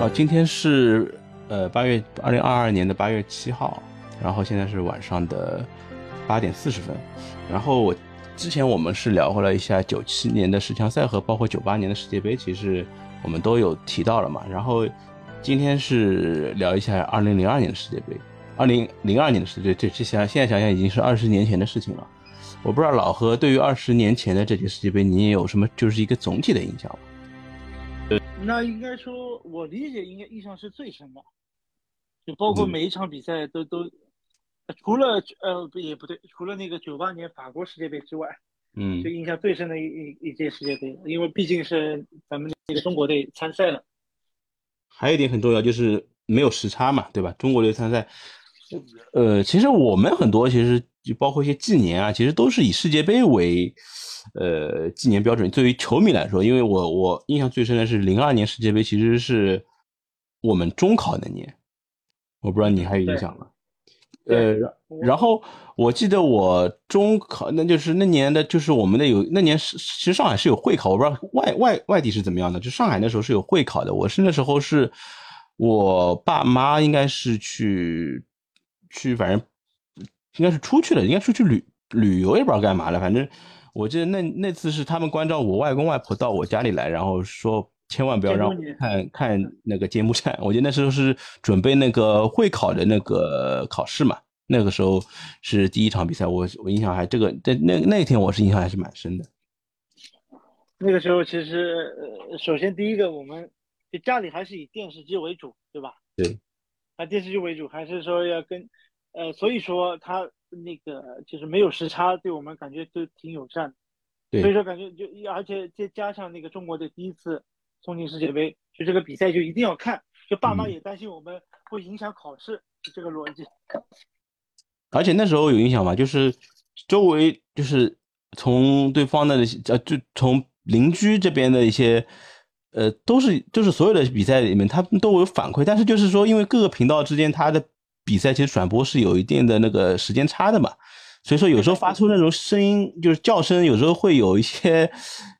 啊，今天是呃八月二零二二年的八月七号，然后现在是晚上的八点四十分。然后我之前我们是聊过了一下九七年的十强赛和包括九八年的世界杯，其实我们都有提到了嘛。然后今天是聊一下二零零二年的世界杯，二零零二年的世界杯，这这想现在想想已经是二十年前的事情了。我不知道老何对于二十年前的这届世界杯，你也有什么就是一个总体的印象吗？那应该说，我理解应该印象是最深的，就包括每一场比赛都都，除了呃不也不对，除了那个九八年法国世界杯之外，嗯就印象最深的一一一届世界杯，因为毕竟是咱们那个中国队参赛了。还有一点很重要，就是没有时差嘛，对吧？中国队参赛，呃，其实我们很多其实就包括一些纪年啊，其实都是以世界杯为呃纪年标准。对于球迷来说，因为我我印象最深的是零二年世界杯，其实是我们中考那年，我不知道你还有印象吗？呃，然然后我记得我中考，那就是那年的，就是我们的有那年是其实上海是有会考，我不知道外外外地是怎么样的，就上海那时候是有会考的。我是那时候是我爸妈应该是去去，反正应该是出去了，应该出去旅旅游也不知道干嘛了。反正我记得那那次是他们关照我外公外婆到我家里来，然后说千万不要让我看看那个揭幕战。我记得那时候是准备那个会考的那个考试嘛，那个时候是第一场比赛，我我印象还这个在那那天我是印象还是蛮深的。那个时候其实呃，首先第一个我们就家里还是以电视机为主，对吧？对，啊，电视剧为主，还是说要跟呃，所以说他那个就是没有时差，对我们感觉就挺友善的。对所以说感觉就而且再加上那个中国的第一次冲进世界杯，就这个比赛就一定要看，就爸妈嗯也担心我们会影响考试，就这个逻辑。而且那时候有影响吗，就是周围就是从对方的呃，就从邻居这边的一些，呃，都是就是所有的比赛里面，他们都有反馈，但是就是说，因为各个频道之间它的比赛其实转播是有一定的那个时间差的嘛，所以说有时候发出那种声音，就是叫声，有时候会有一些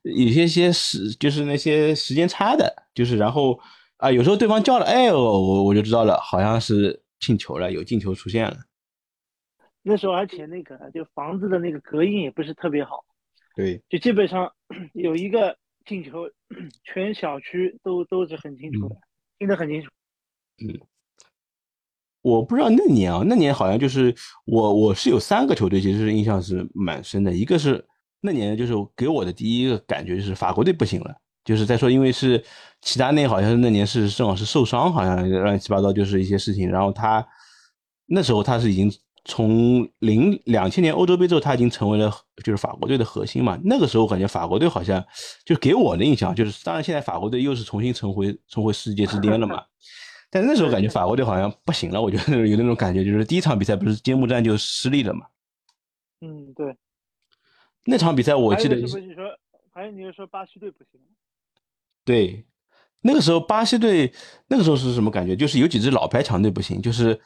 有些些时就是那些时间差的，就是然后啊，有时候对方叫了，哎，我我就知道了，好像是进球了，有进球出现了。那时候而且那个就房子的那个隔音也不是特别好，对，就基本上有一个进球，全小区都都是很清楚的，听得很清楚。嗯我不知道那年啊，那年好像就是我我是有三个球队，其实是印象是蛮深的。一个是那年就是给我的第一个感觉就是法国队不行了，就是再说因为是齐达内好像是那年是正好是受伤，好像乱七八糟就是一些事情，然后他那时候他是已经从零两千年欧洲杯之后他已经成为了就是法国队的核心嘛。那个时候感觉法国队好像就给我的印象就是，当然现在法国队又是重新重回重回世界之巅了嘛。但那时候感觉法国队好像不行了，我觉得有那种感觉，就是第一场比赛不是揭幕战就失利了嘛。嗯，对。那场比赛我记得还有是不是你说，还有你是说巴西队不行？对，那个时候巴西队那个时候是什么感觉？就是有几支老牌强队不行，就是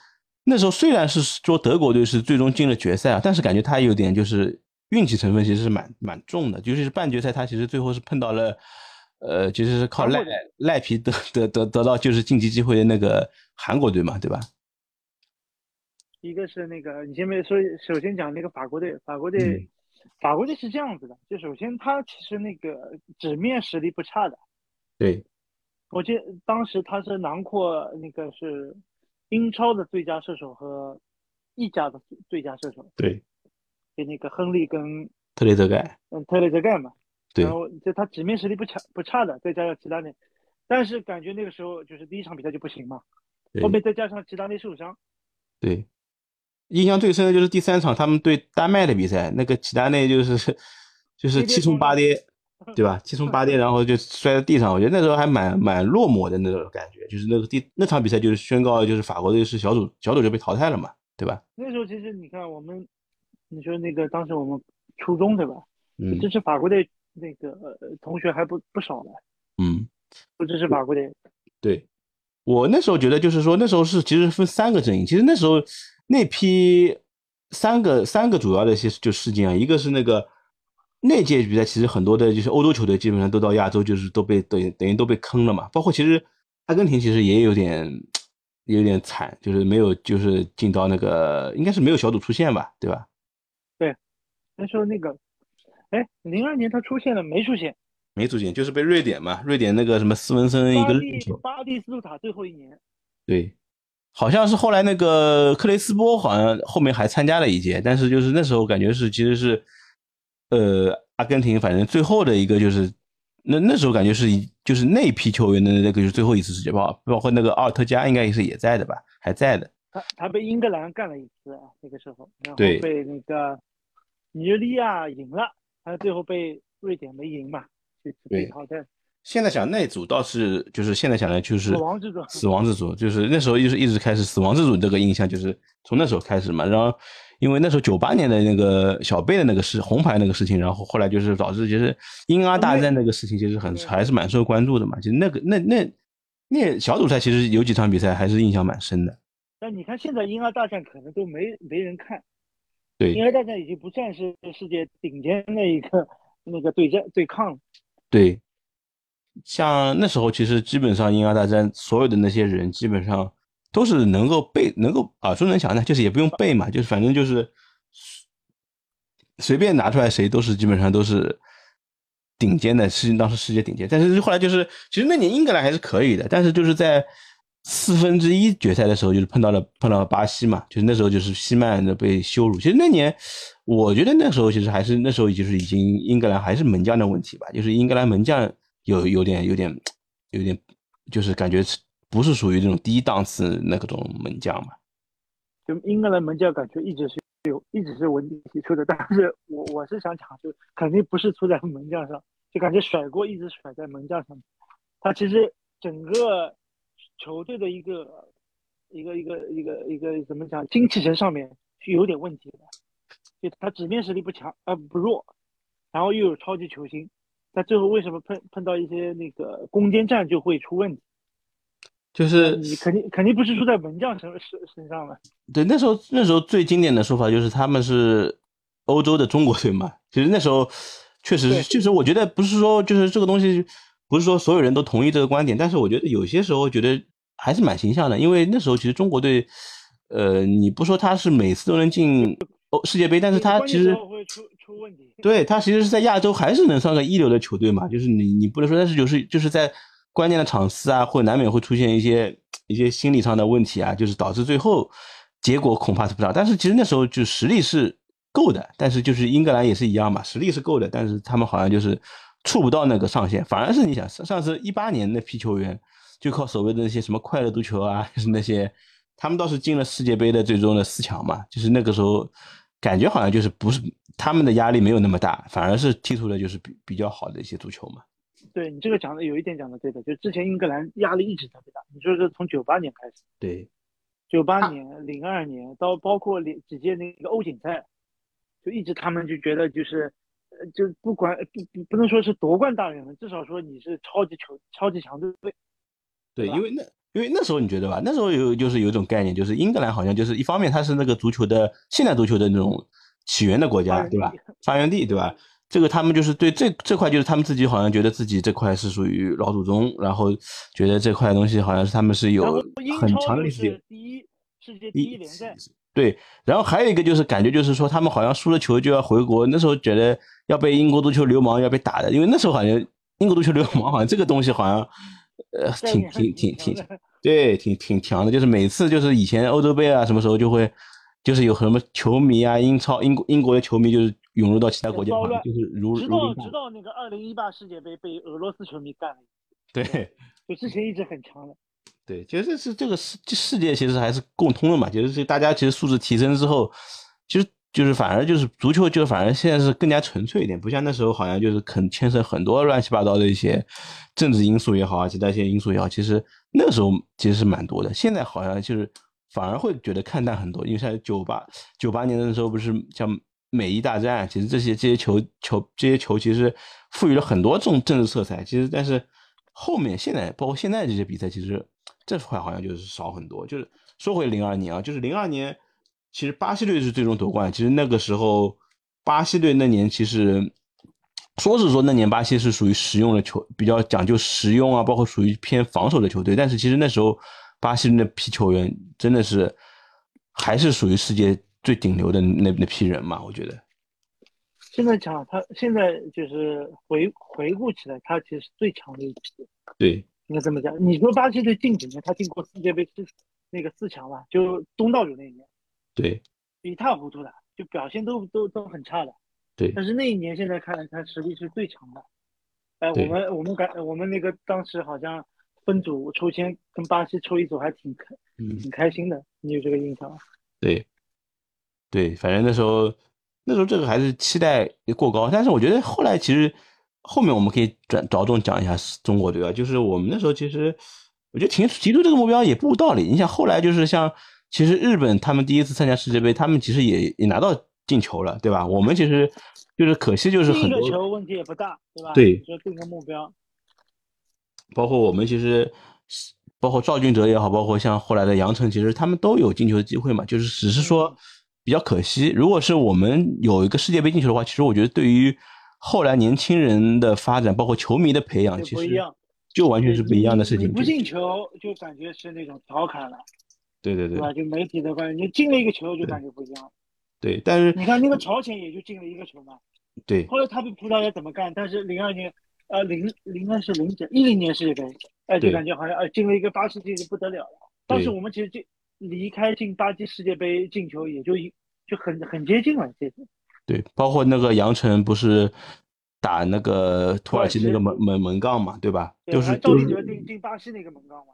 那时候虽然是说德国队是最终进了决赛啊，但是感觉他有点就是运气成分其实是蛮蛮重的，尤其是半决赛他其实最后是碰到了。呃，其实是靠赖赖皮得得得得到就是晋级机会的那个韩国队嘛，对吧？一个是那个，你先别说，首先讲那个法国队，法国队，嗯、法国队是这样子的，就首先他其实那个纸面实力不差的，对，我记得当时他是囊括那个是英超的最佳射手和意甲的最佳射手，对，给那个亨利跟特雷泽盖，嗯，特雷泽盖嘛。对，然后就他纸面实力不差不差的，再加上齐达内，但是感觉那个时候就是第一场比赛就不行嘛，后面再加上齐达内受伤，对，印象最深的就是第三场他们对丹麦的比赛，那个齐达内就是就是七冲八跌，对吧？七冲八跌，然后就摔在地上，我觉得那时候还蛮蛮落寞的那种感觉，就是那个第那场比赛就是宣告就是法国队是小组小组就被淘汰了嘛，对吧？那时候其实你看我们，你说那个当时我们初中对吧？嗯，支持法国队。那个呃同学还不不少呢，嗯，不支持法国队。对，我那时候觉得就是说那时候是其实分三个阵营，其实那时候那批三个三个主要的一些就事件啊，一个是那个那届比赛，其实很多的就是欧洲球队基本上都到亚洲，就是都被等等于都被坑了嘛，包括其实阿根廷其实也有点有点惨，就是没有就是进到那个应该是没有小组出线吧，对吧？对，那时候那个，哎，零二年他出现了没出现？没出现，就是被瑞典嘛，瑞典那个什么斯文森一个巴蒂斯图塔最后一年。对，好像是后来那个克雷斯波好像后面还参加了一届，但是就是那时候感觉是其实是，呃，阿根廷反正最后的一个就是那那时候感觉是就是那批球员的那个就是最后一次世界杯，包括那个奥尔特加应该也是也在的吧，还在的。他他被英格兰干了一次啊，那个时候，然后被那个尼日利亚赢了，他最后被瑞典没赢嘛。对，好的。现在想那组倒是，就是现在想来就是死亡之组，死亡之组，就是那时候就是一直开始死亡之组这个印象，就是从那时候开始嘛。然后因为那时候九八年的那个小贝的那个事红牌那个事情，然后后来就是导致其实英阿大战那个事情其实很还是蛮受关注的嘛。其实那个那那那小组赛其实有几场比赛还是印象蛮深的。但你看现在英阿大战可能都没没人看，对，英阿大战已经不算是世界顶尖的一个那个对战对抗了。对，像那时候其实基本上英阿大战所有的那些人基本上都是能够背，能够耳熟能详的，就是也不用背嘛，就是反正就是随便拿出来谁都是基本上都是顶尖的，是当时世界顶尖。但是后来就是，其实那年英格兰还是可以的，但是就是在四分之一决赛的时候，就是碰到了碰到了巴西嘛，就是那时候就是西曼的被羞辱。其实那年。我觉得那时候其实还是那时候就是已经英格兰还是门将的问题吧，就是英格兰门将有有点有点有点就是感觉不是属于这种低档次那个种门将嘛。就英格兰门将感觉一直是有一直是问题提出的，但是我我是想讲，就肯定不是出在门将上，就感觉甩锅一直甩在门将上。他其实整个球队的一个一个一个一个一个怎么讲精气神上面是有点问题的。就他纸面实力不强啊不弱，然后又有超级球星，那最后为什么碰碰到一些那个攻坚战就会出问题？就是你肯定肯定不是输在门将身身身上了。对，那时候那时候最经典的说法就是他们是欧洲的中国队嘛。其实那时候确实就是，我觉得不是说就是这个东西不是说所有人都同意这个观点，但是我觉得有些时候觉得还是蛮形象的，因为那时候其实中国队，呃，你不说他是每次都能进。世界杯，但是他其实会出出问题。对他其实是在亚洲还是能算个一流的球队嘛？就是你你不能说，但是就是就是在关键的场次啊，或难免会出现一些一些心理上的问题啊，就是导致最后结果恐怕是不知道。但是其实那时候就实力是够的，但是就是英格兰也是一样嘛，实力是够的，但是他们好像就是触不到那个上限。反而是你想上上次一八年那批球员，就靠所谓的那些什么快乐足球啊，就是那些他们倒是进了世界杯的最终的四强嘛，就是那个时候。感觉好像就是不是他们的压力没有那么大，反而是踢出了就是比比较好的一些足球嘛。对你这个讲的有一点讲的对的，就之前英格兰压力一直特别大。你说是从九八年开始，对，九八年、零二年到包括连几届那个欧锦赛，就一直他们就觉得就是呃，就不管不不不能说是夺冠大热门，至少说你是超级球超级强队。对，因为那。因为那时候你觉得吧，那时候有就是有一种概念，就是英格兰好像就是一方面它是那个足球的现代足球的那种起源的国家，对吧？发源地，对吧？这个他们就是对这这块就是他们自己好像觉得自己这块是属于老祖宗，然后觉得这块东西好像是他们是有很强的历史。第一世界第一联赛。对，然后还有一个就是感觉就是说他们好像输了球就要回国，那时候觉得要被英国足球流氓要被打的，因为那时候好像英国足球流氓好像这个东西好像。呃，挺挺挺挺，对，挺挺强的。就是每次就是以前欧洲杯啊，什么时候就会，就是有什么球迷啊，英超英国英国的球迷就是涌入到其他国家，就是如直到直到那个二零一八世界杯被俄罗斯球迷干了。对，就之前一直很强的。对，其实是这个世世界其实还是共通的嘛，就是大家其实素质提升之后，其实。就是反而就是足球，就反而现在是更加纯粹一点，不像那时候好像就是肯牵涉很多乱七八糟的一些政治因素也好啊，其他一些因素也好，其实那个时候其实是蛮多的。现在好像就是反而会觉得看淡很多，因为像九八九八年的时候不是像美伊大战，其实这些这些球球这些球其实赋予了很多这种政治色彩。其实但是后面现在包括现在这些比赛，其实这块好像就是少很多。就是说回零二年啊，就是零二年。其实巴西队是最终夺冠。其实那个时候，巴西队那年其实说是说那年巴西是属于实用的球，比较讲究实用啊，包括属于偏防守的球队。但是其实那时候巴西那批球员真的是还是属于世界最顶流的那那批人嘛，我觉得。现在讲他现在就是回回顾起来，他其实是最强的一批。对，应该这么讲。你说巴西队近几年他进过世界杯四那个四强吧？就东道主那一年，对，一塌糊涂的，就表现都都都很差的。对，但是那一年现在看来，他实力是最强的。哎，我们我们感我们那个当时好像分组抽签跟巴西抽一组，还挺开挺开心的。你有这个印象吗？对，对，反正那时候那时候这个还是期待过高，但是我觉得后来其实后面我们可以转着重讲一下中国队啊，就是我们那时候其实我觉得提提出这个目标也不无道理。你想后来就是像其实日本他们第一次参加世界杯，他们其实也也拿到。进球了，对吧？我们其实就是可惜，就是很多球问题也不大，对吧？对，就定个目标。包括我们其实，包括赵俊哲也好，包括像后来的杨晨，其实他们都有进球的机会嘛，就是只是说比较可惜。如果是我们有一个世界杯进球的话，其实我觉得对于后来年轻人的发展，包括球迷的培养，其实就完全是不一样的事情。不进球就感觉是那种调侃了，对对对，对吧？就媒体的关系，你进了一个球就感觉不一样。对，但是你看那个朝鲜也就进了一个球嘛。对。后来他们葡萄牙怎么干？但是零二年，呃，零零二是零九一零年世界杯，哎，就感觉好像呃进了一个巴西进就不得了了。当时我们其实进离开进巴西世界杯进球也就一就很很接近了，其实。对，包括那个杨晨不是打那个土耳其那个门门门杠嘛，对吧？就是赵立哲进进巴西那个门杠嘛。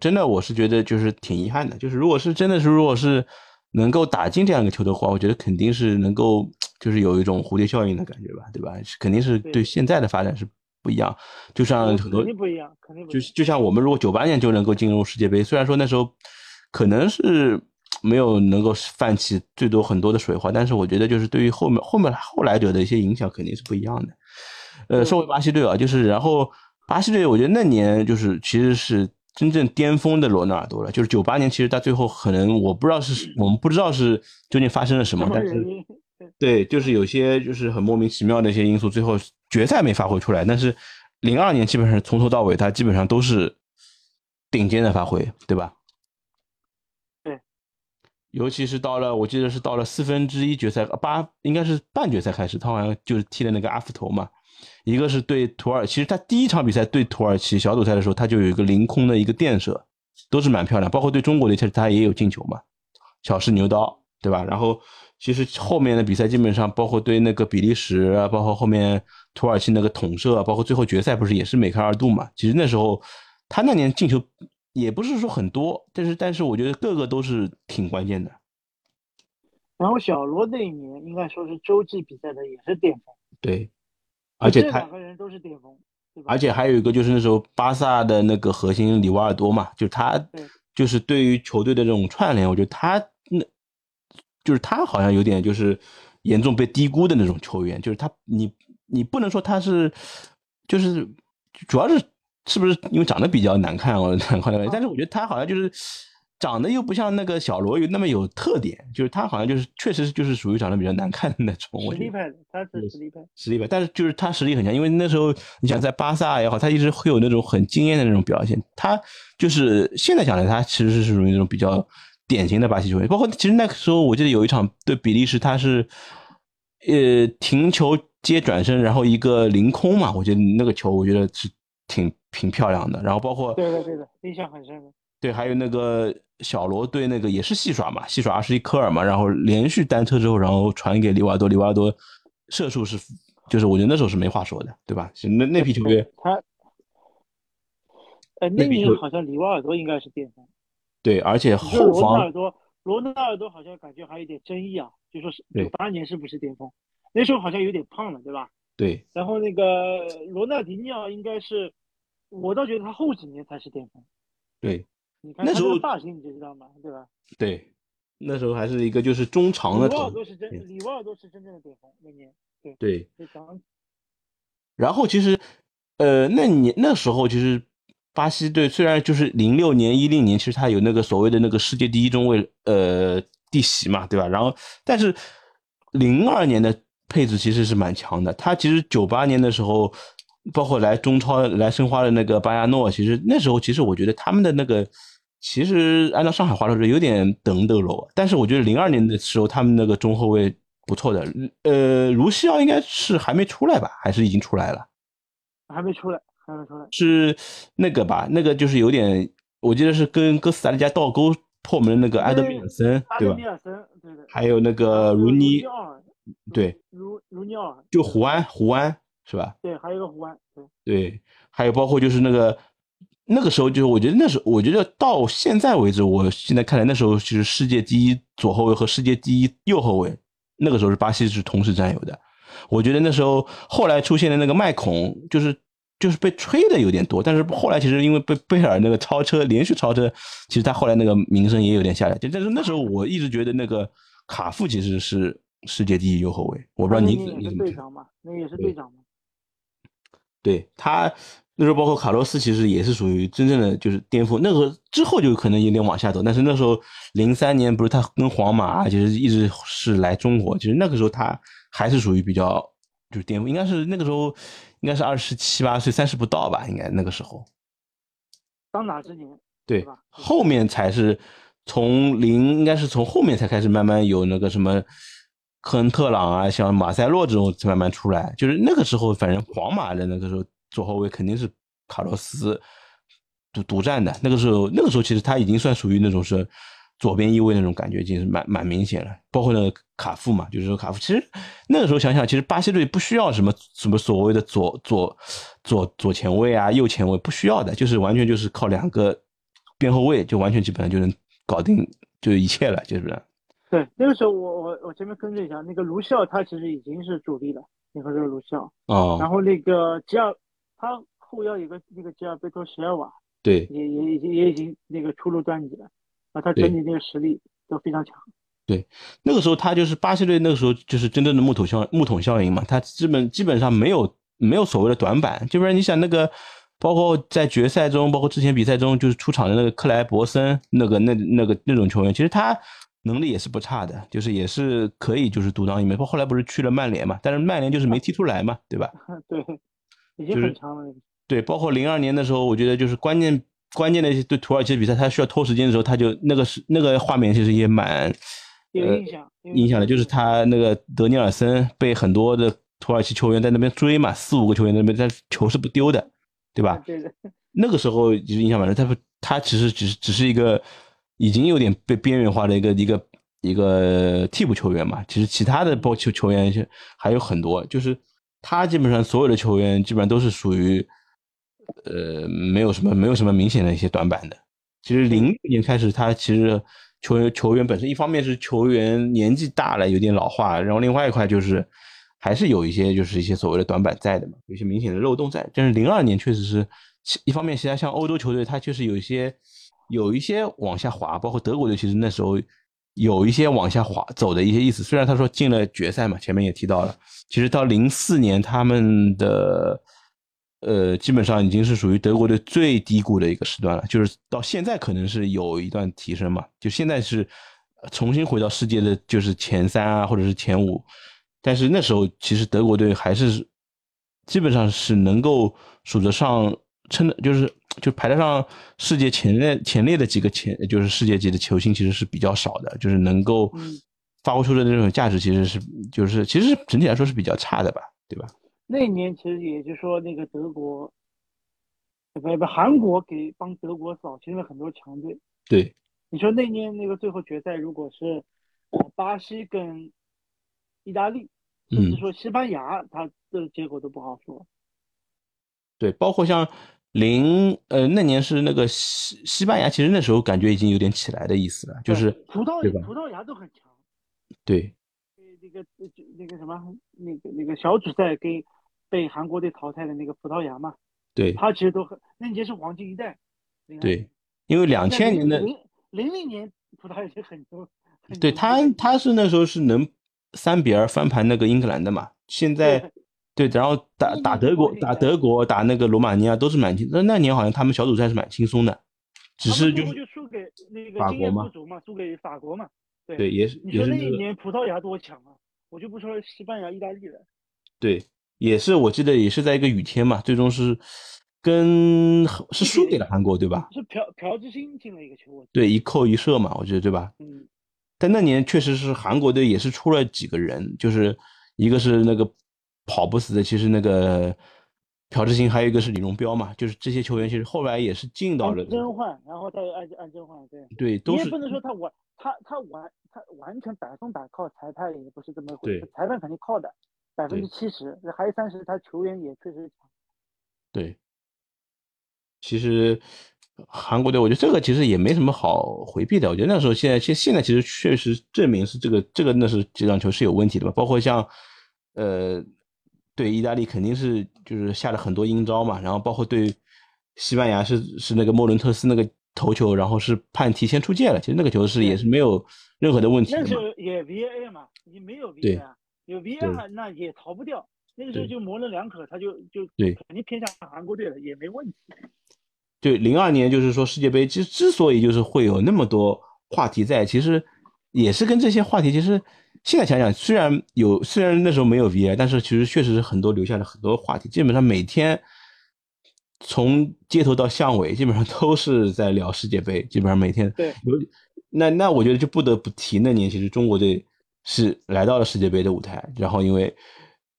真的，我是觉得就是挺遗憾的，就是如果是真的是如果是。能够打进这样一个球的话，我觉得肯定是能够，就是有一种蝴蝶效应的感觉吧，对吧？肯定是对现在的发展是不一样。就像很多肯定不一样，肯定就就像我们如果九八年就能够进入世界杯，虽然说那时候可能是没有能够泛起最多很多的水花，但是我觉得就是对于后面后面后来者的一些影响肯定是不一样的。呃，说回巴西队啊，就是然后巴西队，我觉得那年就是其实是。真正巅峰的罗纳尔多了，就是九八年。其实他最后可能我不知道是我们不知道是究竟发生了什么，但是对，就是有些就是很莫名其妙的一些因素，最后决赛没发挥出来。但是零二年基本上从头到尾，他基本上都是顶尖的发挥，对吧？尤其是到了我记得是到了四分之一决赛八，应该是半决赛开始，他好像就是踢的那个阿福头嘛。一个是对土耳其，实他第一场比赛对土耳其小组赛的时候，他就有一个凌空的一个垫射，都是蛮漂亮。包括对中国的，其实他也有进球嘛，小试牛刀，对吧？然后其实后面的比赛基本上，包括对那个比利时，包括后面土耳其那个捅射，包括最后决赛不是也是梅开二度嘛？其实那时候他那年进球也不是说很多，但是但是我觉得个个都是挺关键的。然后小罗那一年应该说是洲际比赛的也是巅峰，对。而且他两个人都是巅峰，对吧而且还有一个就是那时候巴萨的那个核心里瓦尔多嘛，就是他，就是对于球队的这种串联，我觉得他那，就是他好像有点就是严重被低估的那种球员，就是他你你不能说他是，就是主要是是不是因为长得比较难看哦，难看 的，但是我觉得他好像就是。长得又不像那个小罗有那么有特点，就是他好像就是确实就是属于长得比较难看的那种。实力派的，他是实力派。实力派，但是就是他实力很强，因为那时候你想在巴萨也好，他一直会有那种很惊艳的那种表现。他就是现在讲来，他其实是属于那种比较典型的巴西球员。包括其实那个时候，我记得有一场对比利时，他是呃停球接转身，然后一个凌空嘛，我觉得那个球我觉得是挺挺漂亮的。然后包括对的对的，印象很深的。对，还有那个。小罗对那个也是戏耍嘛，戏耍二十一科尔嘛，然后连续单车之后，然后传给里瓦多，里瓦多射术是，就是我觉得那时候是没话说的，对吧？那那批球员，他，呃，那年好像里瓦尔多应该是巅峰，对，而且后防罗纳尔多，罗纳尔多好像感觉还有点争议啊，就说是九八年是不是巅峰？那时候好像有点胖了，对吧？对。然后那个罗纳迪尼奥应该是，我倒觉得他后几年才是巅峰。对。那时候发型你就知道嘛，对吧？对，那时候还是一个就是中长的。里瓦尔多是真，里瓦尔多是真正的巅峰那年。对对。然后其实，呃，那年那时候其实巴西队虽然就是零六年、一零年，其实他有那个所谓的那个世界第一中卫呃弟媳嘛，对吧？然后但是零二年的配置其实是蛮强的。他其实九八年的时候，包括来中超来申花的那个巴亚诺，其实那时候其实我觉得他们的那个，其实按照上海话说有点等等喽。但是我觉得零二年的时候，他们那个中后卫不错的。呃，卢西奥应该是还没出来吧？还是已经出来了？还没出来，还没出来。是那个吧？那个就是有点，我记得是跟哥斯达黎加倒钩破门的那个埃德米尔森，对吧？米尔森，对对。还有那个如尼。对，如如尼奥，就胡安，胡安是吧？对，还有一个湖湾，对对，还有包括就是那个那个时候，就是我觉得那时候，我觉得到现在为止，我现在看来，那时候其实世界第一左后卫和世界第一右后卫，那个时候是巴西是同时占有的。我觉得那时候后来出现的那个麦孔，就是就是被吹的有点多，但是后来其实因为被贝尔那个超车连续超车，其实他后来那个名声也有点下来。就但是那时候我一直觉得那个卡夫其实是。世界第一右后卫，我不知道你你怎么看？那也是队长嘛。对他那时候，包括卡洛斯，其实也是属于真正的就是巅峰。那个之后就可能有点往下走，但是那时候零三年不是他跟皇马，其实一直是来中国，其实那个时候他还是属于比较就是巅峰，应该是那个时候应该是二十七八岁，三十不到吧，应该那个时候。当打之年。对，后面才是从零，应该是从后面才开始慢慢有那个什么。科恩特朗啊，像马塞洛这种慢慢出来，就是那个时候，反正皇马的那个时候左后卫肯定是卡洛斯独独占的。那个时候，那个时候其实他已经算属于那种是左边翼位那种感觉，已经是蛮蛮明显了。包括那个卡夫嘛，就是说卡夫，其实那个时候想想，其实巴西队不需要什么什么所谓的左左左左前卫啊、右前卫，不需要的，就是完全就是靠两个边后卫，就完全基本上就能搞定就一切了，就是。对，那个时候我我我前面更正一下，那个卢笑他其实已经是主力了，你说这个卢笑哦，然后那个吉尔，他后腰有个那个吉尔贝托席尔瓦，对，也也已经也已经那个初露端倪了，啊，他整体那个实力都非常强。对，那个时候他就是巴西队，那个时候就是真正的木桶效木桶效应嘛，他基本基本上没有没有所谓的短板，就不然你想那个，包括在决赛中，包括之前比赛中就是出场的那个克莱伯森，那个那那个那种球员，其实他。能力也是不差的，就是也是可以，就是独当一面。后后来不是去了曼联嘛？但是曼联就是没踢出来嘛，对吧？对，已经很强了。对，包括零二年的时候，我觉得就是关键关键的一些对土耳其的比赛，他需要拖时间的时候，他就那个是那个画面其实也蛮有印象，印象的，就是他那个德尼尔森被很多的土耳其球员在那边追嘛，四五个球员在那边，但球是不丢的，对吧？对的。那个时候就是印象蛮深，他不，他其实只是只是一个。已经有点被边缘化的一个一个一个替补球员嘛，其实其他的包球球员还有很多，就是他基本上所有的球员基本上都是属于，呃，没有什么没有什么明显的一些短板的。其实零六年开始，他其实球员球员本身一方面是球员年纪大了有点老化，然后另外一块就是还是有一些就是一些所谓的短板在的嘛，有些明显的漏洞在。但是零二年确实是一方面，其他像欧洲球队，他确实有一些。有一些往下滑，包括德国队，其实那时候有一些往下滑走的一些意思。虽然他说进了决赛嘛，前面也提到了，其实到零四年他们的呃基本上已经是属于德国队最低谷的一个时段了。就是到现在可能是有一段提升嘛，就现在是重新回到世界的就是前三啊，或者是前五。但是那时候其实德国队还是基本上是能够数得上。称的就是就排得上世界前列前列的几个前就是世界级的球星其实是比较少的，就是能够发挥出的这种价值其实是就是其实整体来说是比较差的吧，对吧？那年其实也就是说那个德国，不不韩国给帮德国扫清了很多强队。对，你说那年那个最后决赛如果是巴西跟意大利，甚至说西班牙，他的结果都不好说。对，包括像。零呃那年是那个西西班牙，其实那时候感觉已经有点起来的意思了，就是葡萄对吧？葡萄牙都很强，对，那个那个什么那个那个小组赛跟被韩国队淘汰的那个葡萄牙嘛，对，他其实都很那年是黄金一代，对，因为两千年的零零零年葡萄牙就很多，对他他是那时候是能三比二翻盘那个英格兰的嘛，现在。对，然后打打德国，打德国，打那个罗马尼亚都是蛮轻，那那年好像他们小组赛是蛮轻松的，只是就就输给那个法国嘛，输给法国嘛，对对，也是。你说那一年葡萄牙多强啊？我就不说西班牙、意大利了。对，也是我记得也是在一个雨天嘛，最终是跟是输给了韩国，对吧？是朴朴智星进了一个球，对，一扣一射嘛，我觉得对吧？嗯。但那年确实是韩国队也是出了几个人，就是一个是那个跑不死的，其实那个朴智星，还有一个是李荣彪嘛，就是这些球员其实后来也是进到了。真换，然后再按按真换，对。对，都是。你也不能说他完，他他完他完全百分百靠裁判也不是这么回事，裁判肯定靠的百分之七十，还有三十他球员也确实强。对。其实。韩国队，我觉得这个其实也没什么好回避的。我觉得那时候，现在现现在其实确实证明是这个这个那是这场球是有问题的吧？包括像，呃，对意大利肯定是就是下了很多阴招嘛。然后包括对西班牙是是那个莫伦特斯那个头球，然后是判提前出界了。其实那个球是也是没有任何的问题的。那时候也 VAR 嘛，你没有 VAR，有 VAR 那也逃不掉。那个时候就模棱两可，他就就对肯定偏向韩国队了，也没问题。对，零二年就是说世界杯，其实之所以就是会有那么多话题在，其实也是跟这些话题，其实现在想想，虽然有，虽然那时候没有 V I，但是其实确实是很多留下了很多话题。基本上每天从街头到巷尾，基本上都是在聊世界杯。基本上每天对有那那我觉得就不得不提那年，其实中国队是来到了世界杯的舞台，然后因为。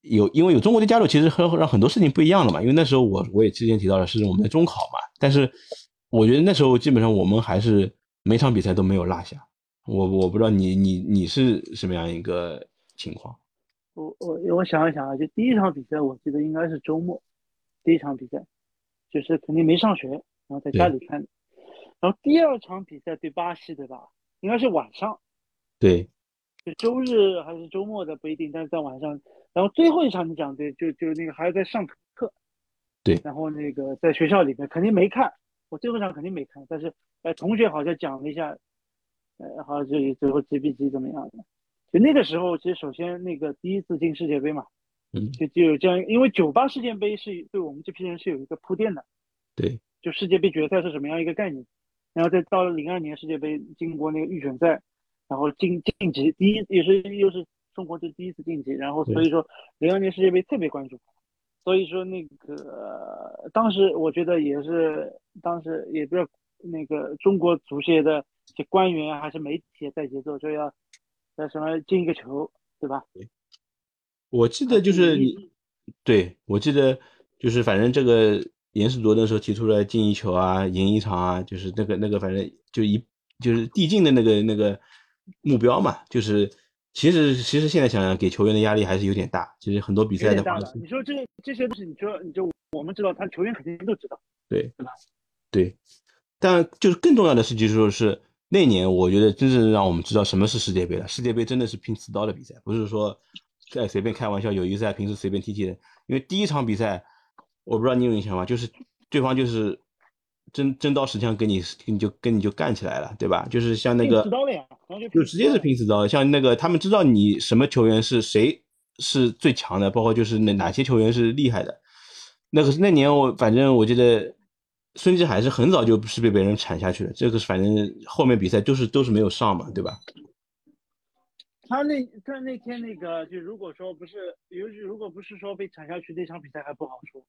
有，因为有中国队加入，其实和让很多事情不一样了嘛。因为那时候我我也之前提到了是我们的中考嘛，但是我觉得那时候基本上我们还是每场比赛都没有落下。我我不知道你你你是什么样一个情况？我我我想一想啊，就第一场比赛我记得应该是周末，第一场比赛就是肯定没上学，然后在家里看。然后第二场比赛对巴西对吧？应该是晚上。对。就周日还是周末的不一定，但是在晚上。然后最后一场你讲对，就就那个还是在上课，对。然后那个在学校里面肯定没看，我最后一场肯定没看，但是呃同学好像讲了一下，呃好像就最后几比几怎么样的。就那个时候，其实首先那个第一次进世界杯嘛，嗯，就就有这样，因为九八世界杯是对我们这批人是有一个铺垫的，对。就世界杯决赛是什么样一个概念，然后再到了零二年世界杯，经过那个预选赛。然后晋晋级，第一也是又是中国队第一次晋级，然后所以说零二年世界杯特别关注，所以说那个当时我觉得也是当时也不知道那个中国足协的些官员还是媒体带节奏，说要要什么进一个球，对吧？我记得就是你，对我记得就是反正这个严世铎那时候提出了进一球啊，赢一场啊，就是那个那个反正就一就是递进的那个那个。目标嘛，就是其实其实现在想想，给球员的压力还是有点大。其实很多比赛的话，你说这这些东西，你说你就我们知道，他球员肯定都知道，对对吧？对。但就是更重要的是，就是说是那年，我觉得真正让我们知道什么是世界杯了。世界杯真的是拼刺刀的比赛，不是说在随便开玩笑、友谊赛、平时随便踢踢的。因为第一场比赛，我不知道你有印象吗？就是对方就是。真真刀实枪跟你，你就跟你就干起来了，对吧？就是像那个，就直接是拼刺刀。像那个，他们知道你什么球员是谁是最强的，包括就是哪哪些球员是厉害的。那个那年我反正我记得孙继海是很早就是被别人铲下去的。这个反正后面比赛都是都是没有上嘛，对吧？他那他那天那个就如果说不是，尤其如果不是说被铲下去，那场比赛还不好说，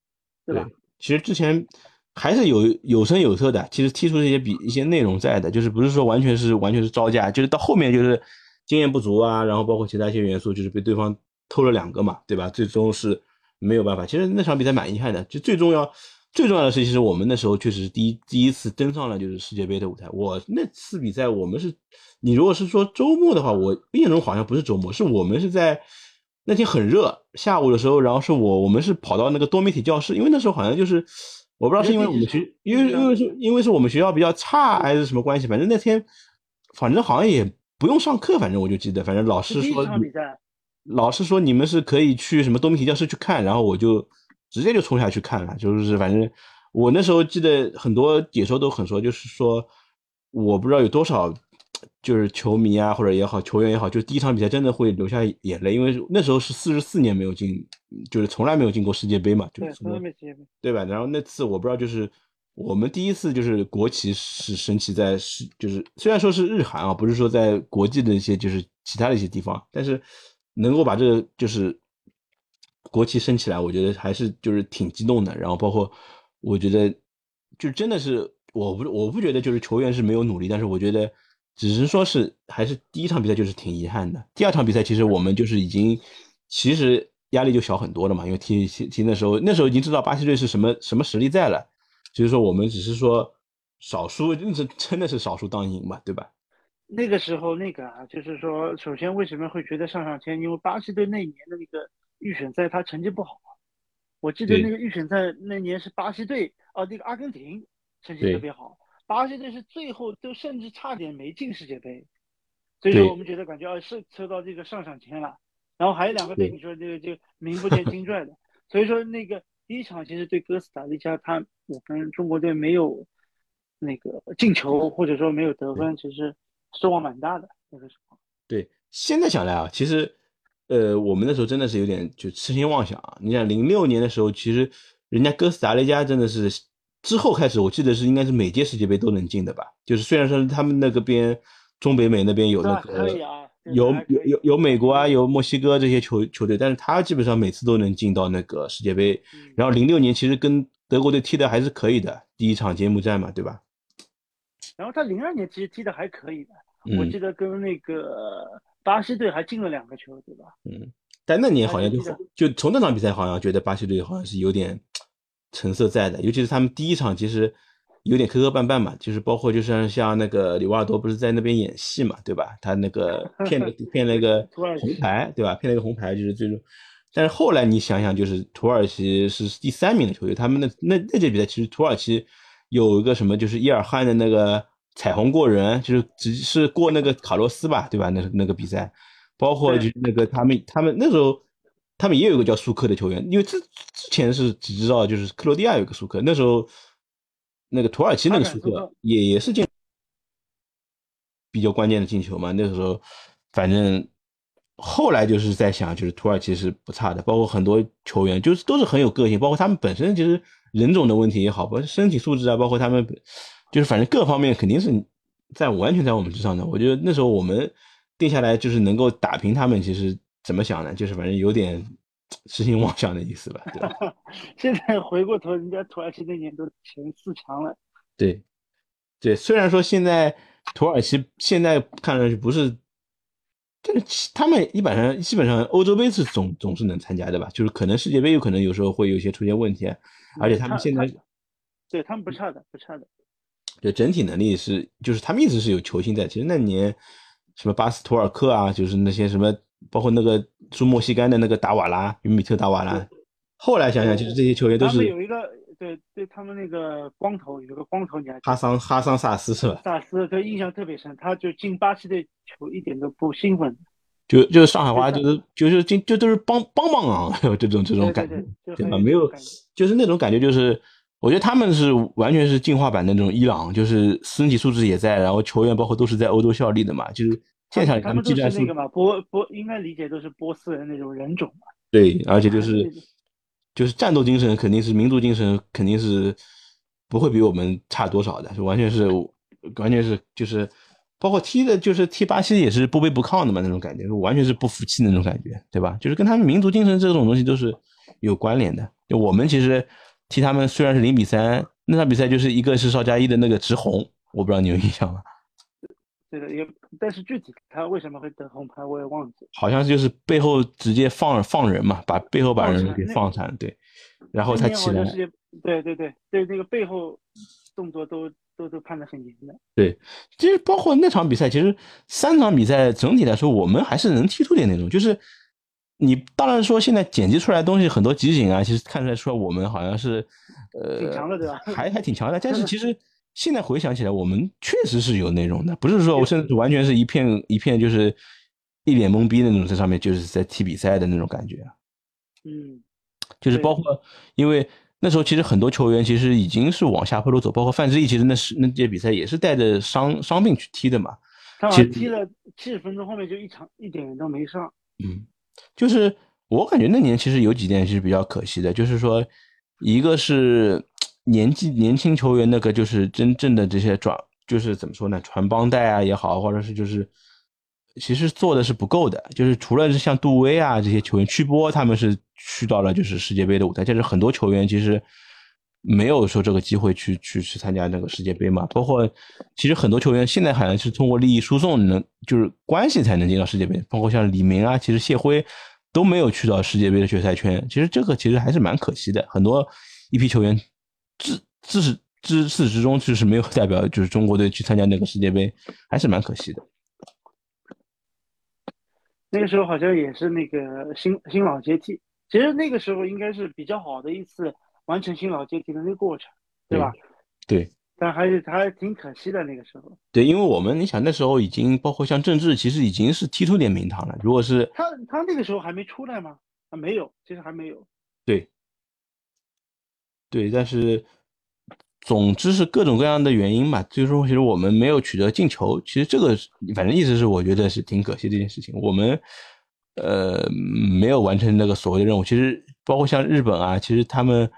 对吧？其实之前。还是有有声有色的，其实踢出这些比一些内容在的，就是不是说完全是完全是招架，就是到后面就是经验不足啊，然后包括其他一些元素，就是被对方偷了两个嘛，对吧？最终是没有办法。其实那场比赛蛮遗憾的，就最重要最重要的是，其实我们那时候确实是第一第一次登上了就是世界杯的舞台。我那次比赛我们是，你如果是说周末的话，我印象中好像不是周末，是我们是在那天很热下午的时候，然后是我我们是跑到那个多媒体教室，因为那时候好像就是。我不知道是因为我们学，因为因为是因为是我们学校比较差还是什么关系，反正那天，反正好像也不用上课，反正我就记得，反正老师说，老师说你们是可以去什么多媒体教室去看，然后我就直接就冲下去看了，就是反正我那时候记得很多解说都很说，就是说我不知道有多少。就是球迷啊，或者也好，球员也好，就第一场比赛真的会流下眼泪，因为那时候是四十四年没有进，就是从来没有进过世界杯嘛，就是从来没进过对吧？然后那次我不知道，就是我们第一次就是国旗是升旗在是，就是虽然说是日韩啊，不是说在国际的一些就是其他的一些地方，但是能够把这个就是国旗升起来，我觉得还是就是挺激动的。然后包括我觉得就真的是我不我不觉得就是球员是没有努力，但是我觉得只是说是还是第一场比赛就是挺遗憾的。第二场比赛其实我们就是已经其实压力就小很多了嘛，因为踢踢踢那时候那时候已经知道巴西队是什么什么实力在了，就是说我们只是说少输，是真的是少输当赢嘛，对吧？那个时候，那个啊，就是说，首先为什么会觉得上上签？因为巴西队那一年的那个预选赛，他成绩不好。我记得那个预选赛那年是巴西队，哦，那个阿根廷成绩特别好，巴西队是最后都甚至差点没进世界杯。所以说我们觉得感觉啊是抽到这个上上签了。然后还有两个队，你说这个就名不见经传的。所以说那个第一场其实对哥斯达黎加，他我们中国队没有那个进球，或者说没有得分，其实。失望蛮大的那个时候，对，现在想来啊，其实，呃，我们那时候真的是有点就痴心妄想啊。你想零六年的时候，其实人家哥斯达黎加真的是之后开始，我记得是应该是每届世界杯都能进的吧？就是虽然说他们那个边中北美那边有那个有有有有美国啊，有墨西哥这些球球队，但是他基本上每次都能进到那个世界杯。然后零六年其实跟德国队踢的还是可以的，第一场揭幕战嘛，对吧？然后他零二年其实踢的还可以的，我记得跟那个巴西队还进了两个球，对吧？嗯，但那年好像就就从那场比赛好像觉得巴西队好像是有点成色在的，尤其是他们第一场其实有点磕磕绊绊嘛，就是包括就像像那个里瓦尔多不是在那边演戏嘛，对吧？他那个 骗了骗了一个红牌，对吧？骗了一个红牌就是最终，但是后来你想想，就是土耳其是第三名的球队，他们那那那届比赛其实土耳其有一个什么就是伊尔汗的那个。彩虹过人就是只是过那个卡洛斯吧，对吧？那那个比赛，包括就那个他们他们那时候他们也有一个叫舒克的球员，因为之之前是只知道就是克罗地亚有个舒克，那时候那个土耳其那个舒克也也是进比较关键的进球嘛。那个时候反正后来就是在想，就是土耳其是不差的，包括很多球员就是都是很有个性，包括他们本身其实人种的问题也好，包括身体素质啊，包括他们。就是反正各方面肯定是在完全在我们之上的。我觉得那时候我们定下来就是能够打平他们，其实怎么想呢？就是反正有点痴心妄想的意思吧。现在回过头，人家土耳其那年都前四强了。对，对，虽然说现在土耳其现在看上去不是，但是他们一般上基本上欧洲杯是总总是能参加的吧？就是可能世界杯有可能有时候会有一些出现问题，而且他们现在对他们不差的，不差的。就整体能力是，就是他们一直是有球星在。其实那年什么巴斯图尔克啊，就是那些什么，包括那个住墨西哥的那个达瓦拉，与米特达瓦拉。后来想想，其实这些球员都是。他们有一个对对，他们那个光头有个光头，你还哈桑哈桑萨斯是吧？萨斯对印象特别深，他就进巴西队球一点都不兴奋。就就是上海话，就是就是就就都是帮帮帮啊，这种这种感觉，对吧？没有，就是那种感觉，就是。我觉得他们是完全是进化版的那种伊朗，就是身体素质也在，然后球员包括都是在欧洲效力的嘛，就是现场他们技战术那个嘛，波波应该理解都是波斯人那种人种嘛。对，而且就是就是战斗精神肯定是民族精神肯定是不会比我们差多少的，就完全是完全是就是包括踢的就是踢巴西也是不卑不亢的嘛那种感觉，完全是不服气那种感觉，对吧？就是跟他们民族精神这种东西都是有关联的。就我们其实。踢他们虽然是零比三，那场比赛就是一个是邵佳一的那个直红，我不知道你有印象吗？对的，也但是具体他为什么会得红牌我也忘记。好像就是背后直接放放人嘛，把背后把人给放铲，对。然后他起来。对对对对，那个背后动作都都都判的很严的。对，其实包括那场比赛，其实三场比赛整体来说，我们还是能踢出点那种，就是。你当然说现在剪辑出来的东西很多集锦啊，其实看出来说我们好像是，呃，挺强的对吧？还还挺强的，但是 其实现在回想起来，我们确实是有内容的，不是说我甚至完全是一片一片就是一脸懵逼的那种在上面就是在踢比赛的那种感觉。嗯，就是包括因为那时候其实很多球员其实已经是往下坡路走，包括范志毅，其实那是那届比赛也是带着伤伤病去踢的嘛。他好像踢了七十分钟，后面就一场一点都没上。嗯。就是我感觉那年其实有几点是比较可惜的，就是说，一个是年纪年轻球员那个就是真正的这些转，就是怎么说呢，传帮带啊也好，或者是就是其实做的是不够的，就是除了是像杜威啊这些球员，曲波他们是去到了就是世界杯的舞台，但是很多球员其实没有说这个机会去去去参加那个世界杯嘛。包括其实很多球员现在好像是通过利益输送能就是关系才能进到世界杯，包括像李明啊，其实谢辉都没有去到世界杯的决赛圈。其实这个其实还是蛮可惜的，很多一批球员自自始自始至终就是没有代表就是中国队去参加那个世界杯，还是蛮可惜的。那个时候好像也是那个新新老接替，其实那个时候应该是比较好的一次完成新老接替的那个过程，对吧？对。但还是还挺可惜的那个时候。对，因为我们你想那时候已经包括像政治，其实已经是踢出点名堂了。如果是他他那个时候还没出来吗？啊，没有，其实还没有。对。对，但是。总之是各种各样的原因嘛，最终其实我们没有取得进球。其实这个反正意思是，我觉得是挺可惜这件事情。我们呃没有完成那个所谓的任务。其实包括像日本啊，其实他们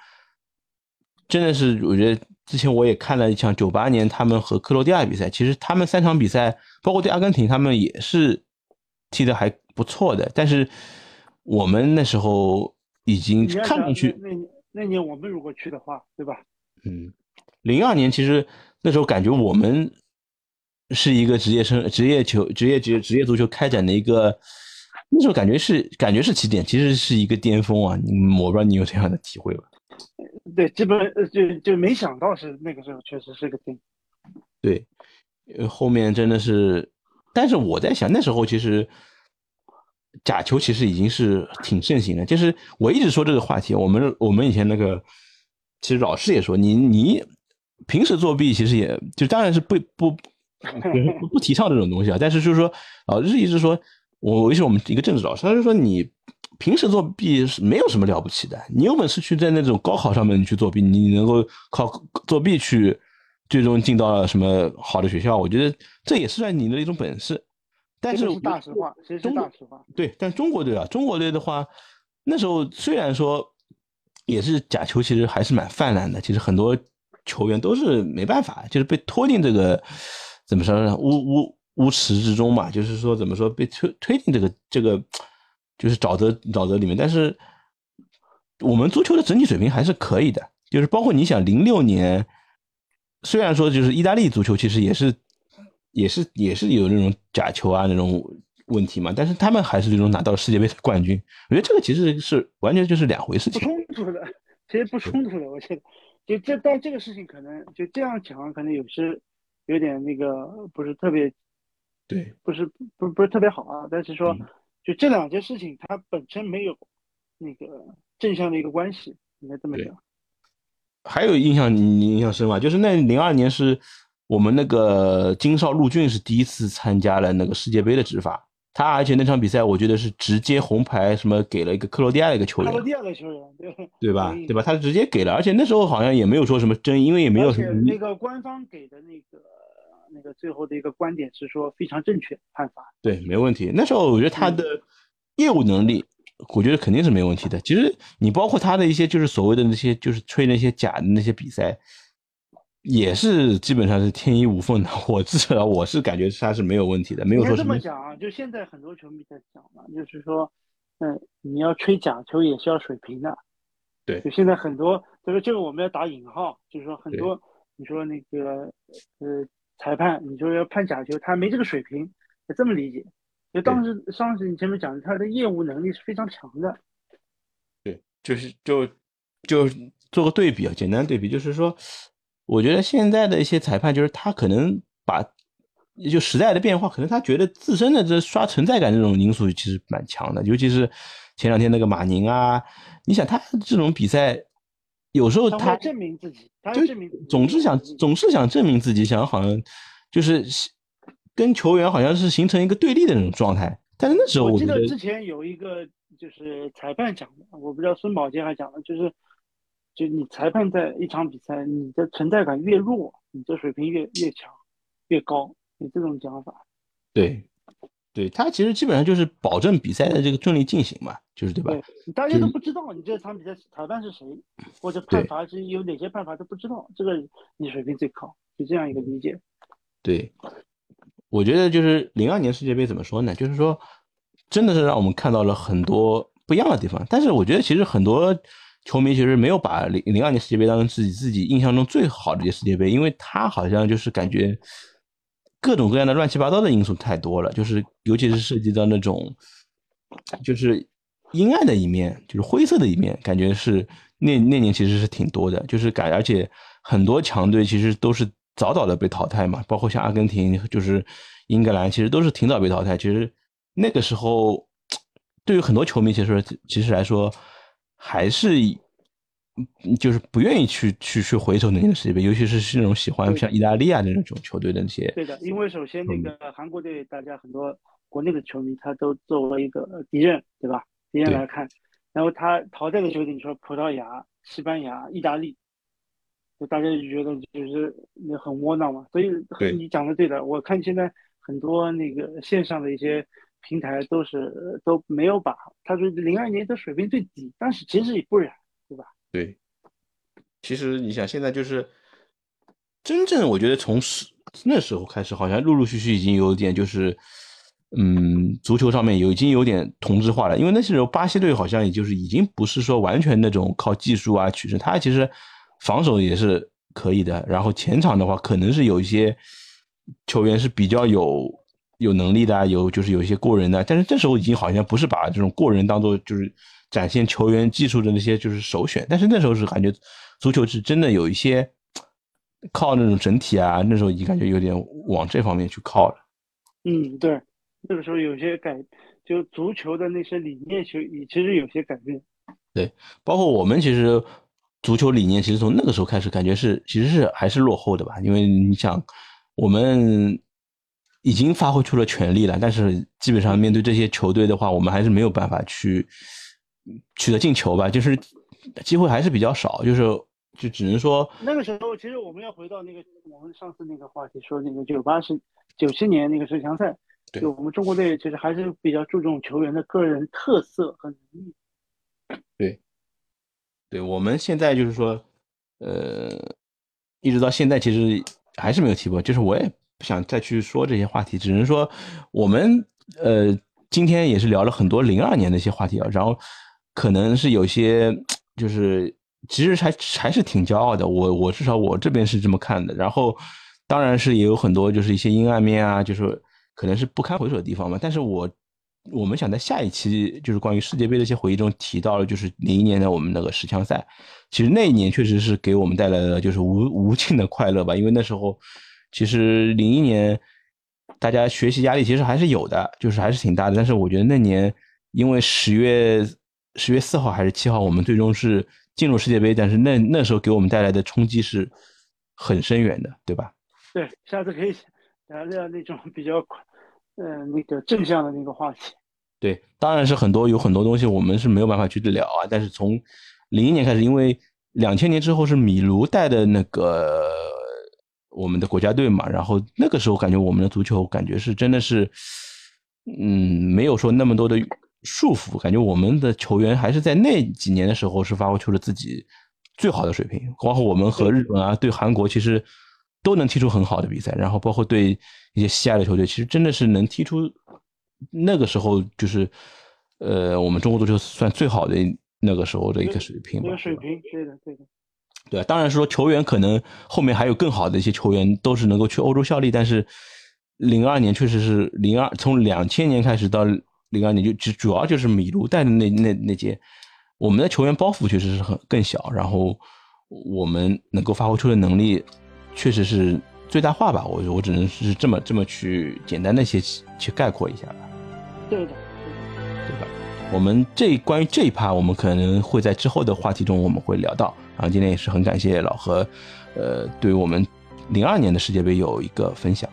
真的是，我觉得之前我也看了一场九八年他们和克罗地亚比赛，其实他们三场比赛，包括对阿根廷，他们也是踢的还不错的。但是我们那时候已经看上去，那年那年我们如果去的话，对吧？嗯。零二年其实那时候感觉我们是一个职业生、职业球、职业职职业足球开展的一个，那时候感觉是感觉是起点，其实是一个巅峰啊！我不知道你有这样的体会吧？对，基本就就没想到是那个时候确实是个顶。对，后面真的是，但是我在想那时候其实假球其实已经是挺盛行的，就是我一直说这个话题，我们我们以前那个其实老师也说你你。平时作弊其实也就当然是不不不不提倡这种东西啊，但是就是说，老师一直说，我我是我们一个政治老师，他就说你平时作弊是没有什么了不起的，你有本事去在那种高考上面去作弊，你能够靠作弊去最终进到了什么好的学校，我觉得这也是算你的一种本事。但是大实话，其实是大实话。对，但中国队啊，中国队的话，那时候虽然说也是假球，其实还是蛮泛滥的，其实很多。球员都是没办法，就是被拖进这个怎么说呢？污污污池之中嘛，就是说怎么说被推推进这个这个就是沼泽沼泽里面。但是我们足球的整体水平还是可以的，就是包括你想零六年，虽然说就是意大利足球其实也是也是也是有那种假球啊那种问题嘛，但是他们还是最终拿到了世界杯的冠军。我觉得这个其实是完全就是两回事情，不冲突的，其实不冲突的，我觉得。就这，但这个事情可能就这样讲，可能有时有点那个不是特别，对，不是不不是特别好啊。但是说，就这两件事情，它本身没有那个正向的一个关系，应该这么讲。还有印象你印象深吗？就是那零二年是我们那个金少陆俊是第一次参加了那个世界杯的执法。他而且那场比赛，我觉得是直接红牌，什么给了一个克罗地亚的一个球员，克罗地亚的球员，对对吧？对吧？他直接给了，而且那时候好像也没有说什么争议，因为也没有什么。那个官方给的那个那个最后的一个观点是说非常正确判罚，对，没问题。那时候我觉得他的业务能力，我觉得肯定是没问题的。其实你包括他的一些就是所谓的那些就是吹那些假的那些比赛。也是基本上是天衣无缝的，我至少我是感觉他是没有问题的，没有说这么讲啊。就现在很多球迷在讲嘛，就是说，嗯，你要吹假球也是要水平的。对。就现在很多，就是这个我们要打引号，就是说很多，你说那个呃裁判，你说要判假球，他没这个水平，要这么理解。就当时上次你前面讲的，他的业务能力是非常强的。对，就是就就做个对比啊，简单对比，就是说。我觉得现在的一些裁判，就是他可能把就时代的变化，可能他觉得自身的这刷存在感这种因素其实蛮强的。尤其是前两天那个马宁啊，你想他这种比赛，有时候他证明自己，他证明总是想总是想证明自己，想好像就是跟球员好像是形成一个对立的那种状态。但是那时候我记得之前有一个就是裁判讲的，我不知道孙宝坚还讲的，就是。就你裁判在一场比赛，你的存在感越弱，你的水平越越强，越高。你这种讲法，对，对他其实基本上就是保证比赛的这个顺利进行嘛，就是对吧？对，大家都不知道你这场比赛裁判是谁，或者判罚是有哪些判罚都不知道，这个你水平最高，就这样一个理解。对，我觉得就是零二年世界杯怎么说呢？就是说，真的是让我们看到了很多不一样的地方。但是我觉得其实很多球迷其实没有把零零二年世界杯当成自己自己印象中最好的一届世界杯，因为他好像就是感觉各种各样的乱七八糟的因素太多了，就是尤其是涉及到那种就是阴暗的一面，就是灰色的一面，感觉是那那年其实是挺多的，就是感而且很多强队其实都是。早早的被淘汰嘛，包括像阿根廷，就是英格兰，其实都是挺早被淘汰。其实那个时候，对于很多球迷其实其实来说，还是就是不愿意去去去回首那年世界杯，尤其是是那种喜欢像意大利啊那种球队的那些。对的，因为首先那个韩国队，大家很多国内的球迷他都作为一个敌人，对吧？敌人来看，然后他淘汰的球队，你说葡萄牙、西班牙、意大利。就大家就觉得就是那很窝囊嘛，所以你讲的对的。我看现在很多那个线上的一些平台都是都没有把他说零二年的水平最低，但是其实也不然，对吧？对，其实你想现在就是真正我觉得从那时候开始，好像陆陆续续已经有点就是嗯，足球上面有已经有点同质化了，因为那时候巴西队好像也就是已经不是说完全那种靠技术啊取胜，他其实。防守也是可以的，然后前场的话，可能是有一些球员是比较有有能力的，有就是有一些过人的，但是这时候已经好像不是把这种过人当做就是展现球员技术的那些就是首选，但是那时候是感觉足球是真的有一些靠那种整体啊，那时候已经感觉有点往这方面去靠了。嗯，对，那个时候有些改，就足球的那些理念，其实其实有些改变。对，包括我们其实。足球理念其实从那个时候开始，感觉是其实是还是落后的吧？因为你想，我们已经发挥出了全力了，但是基本上面对这些球队的话，我们还是没有办法去取得进球吧？就是机会还是比较少，就是就只能说那个时候，其实我们要回到那个我们上次那个话题，说那个九八是九七年那个十强赛，就我们中国队其实还是比较注重球员的个人特色和能力。对。对我们现在就是说，呃，一直到现在其实还是没有提过，就是我也不想再去说这些话题，只能说我们呃今天也是聊了很多零二年的一些话题啊，然后可能是有些就是其实还还是挺骄傲的，我我至少我这边是这么看的，然后当然是也有很多就是一些阴暗面啊，就是可能是不堪回首的地方嘛，但是我。我们想在下一期就是关于世界杯的一些回忆中提到了，就是零一年的我们那个十强赛，其实那一年确实是给我们带来了就是无无尽的快乐吧。因为那时候其实零一年大家学习压力其实还是有的，就是还是挺大的。但是我觉得那年因为十月十月四号还是七号，我们最终是进入世界杯，但是那那时候给我们带来的冲击是很深远的，对吧？对，下次可以聊聊那种 比较。嗯，那个正向的那个话题，对，当然是很多有很多东西我们是没有办法去聊啊。但是从零一年开始，因为两千年之后是米卢带的那个我们的国家队嘛，然后那个时候感觉我们的足球感觉是真的是，嗯，没有说那么多的束缚，感觉我们的球员还是在那几年的时候是发挥出了自己最好的水平，包括我们和日本啊，对韩国其实。都能踢出很好的比赛，然后包括对一些西亚的球队，其实真的是能踢出那个时候就是，呃，我们中国足球算最好的那个时候的一个水平。吧。水平，对的，对的。对，当然是说球员可能后面还有更好的一些球员，都是能够去欧洲效力。但是零二年确实是零二，从两千年开始到零二年，就主主要就是米卢带的那那那届，我们的球员包袱确实是很更小，然后我们能够发挥出的能力。确实是最大化吧，我我只能是这么这么去简单的些去概括一下吧。对的，对吧？我们这关于这一趴，我们可能会在之后的话题中我们会聊到。然后今天也是很感谢老何，呃，对我们零二年的世界杯有一个分享。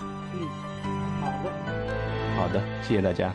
嗯，好的，好的，谢谢大家。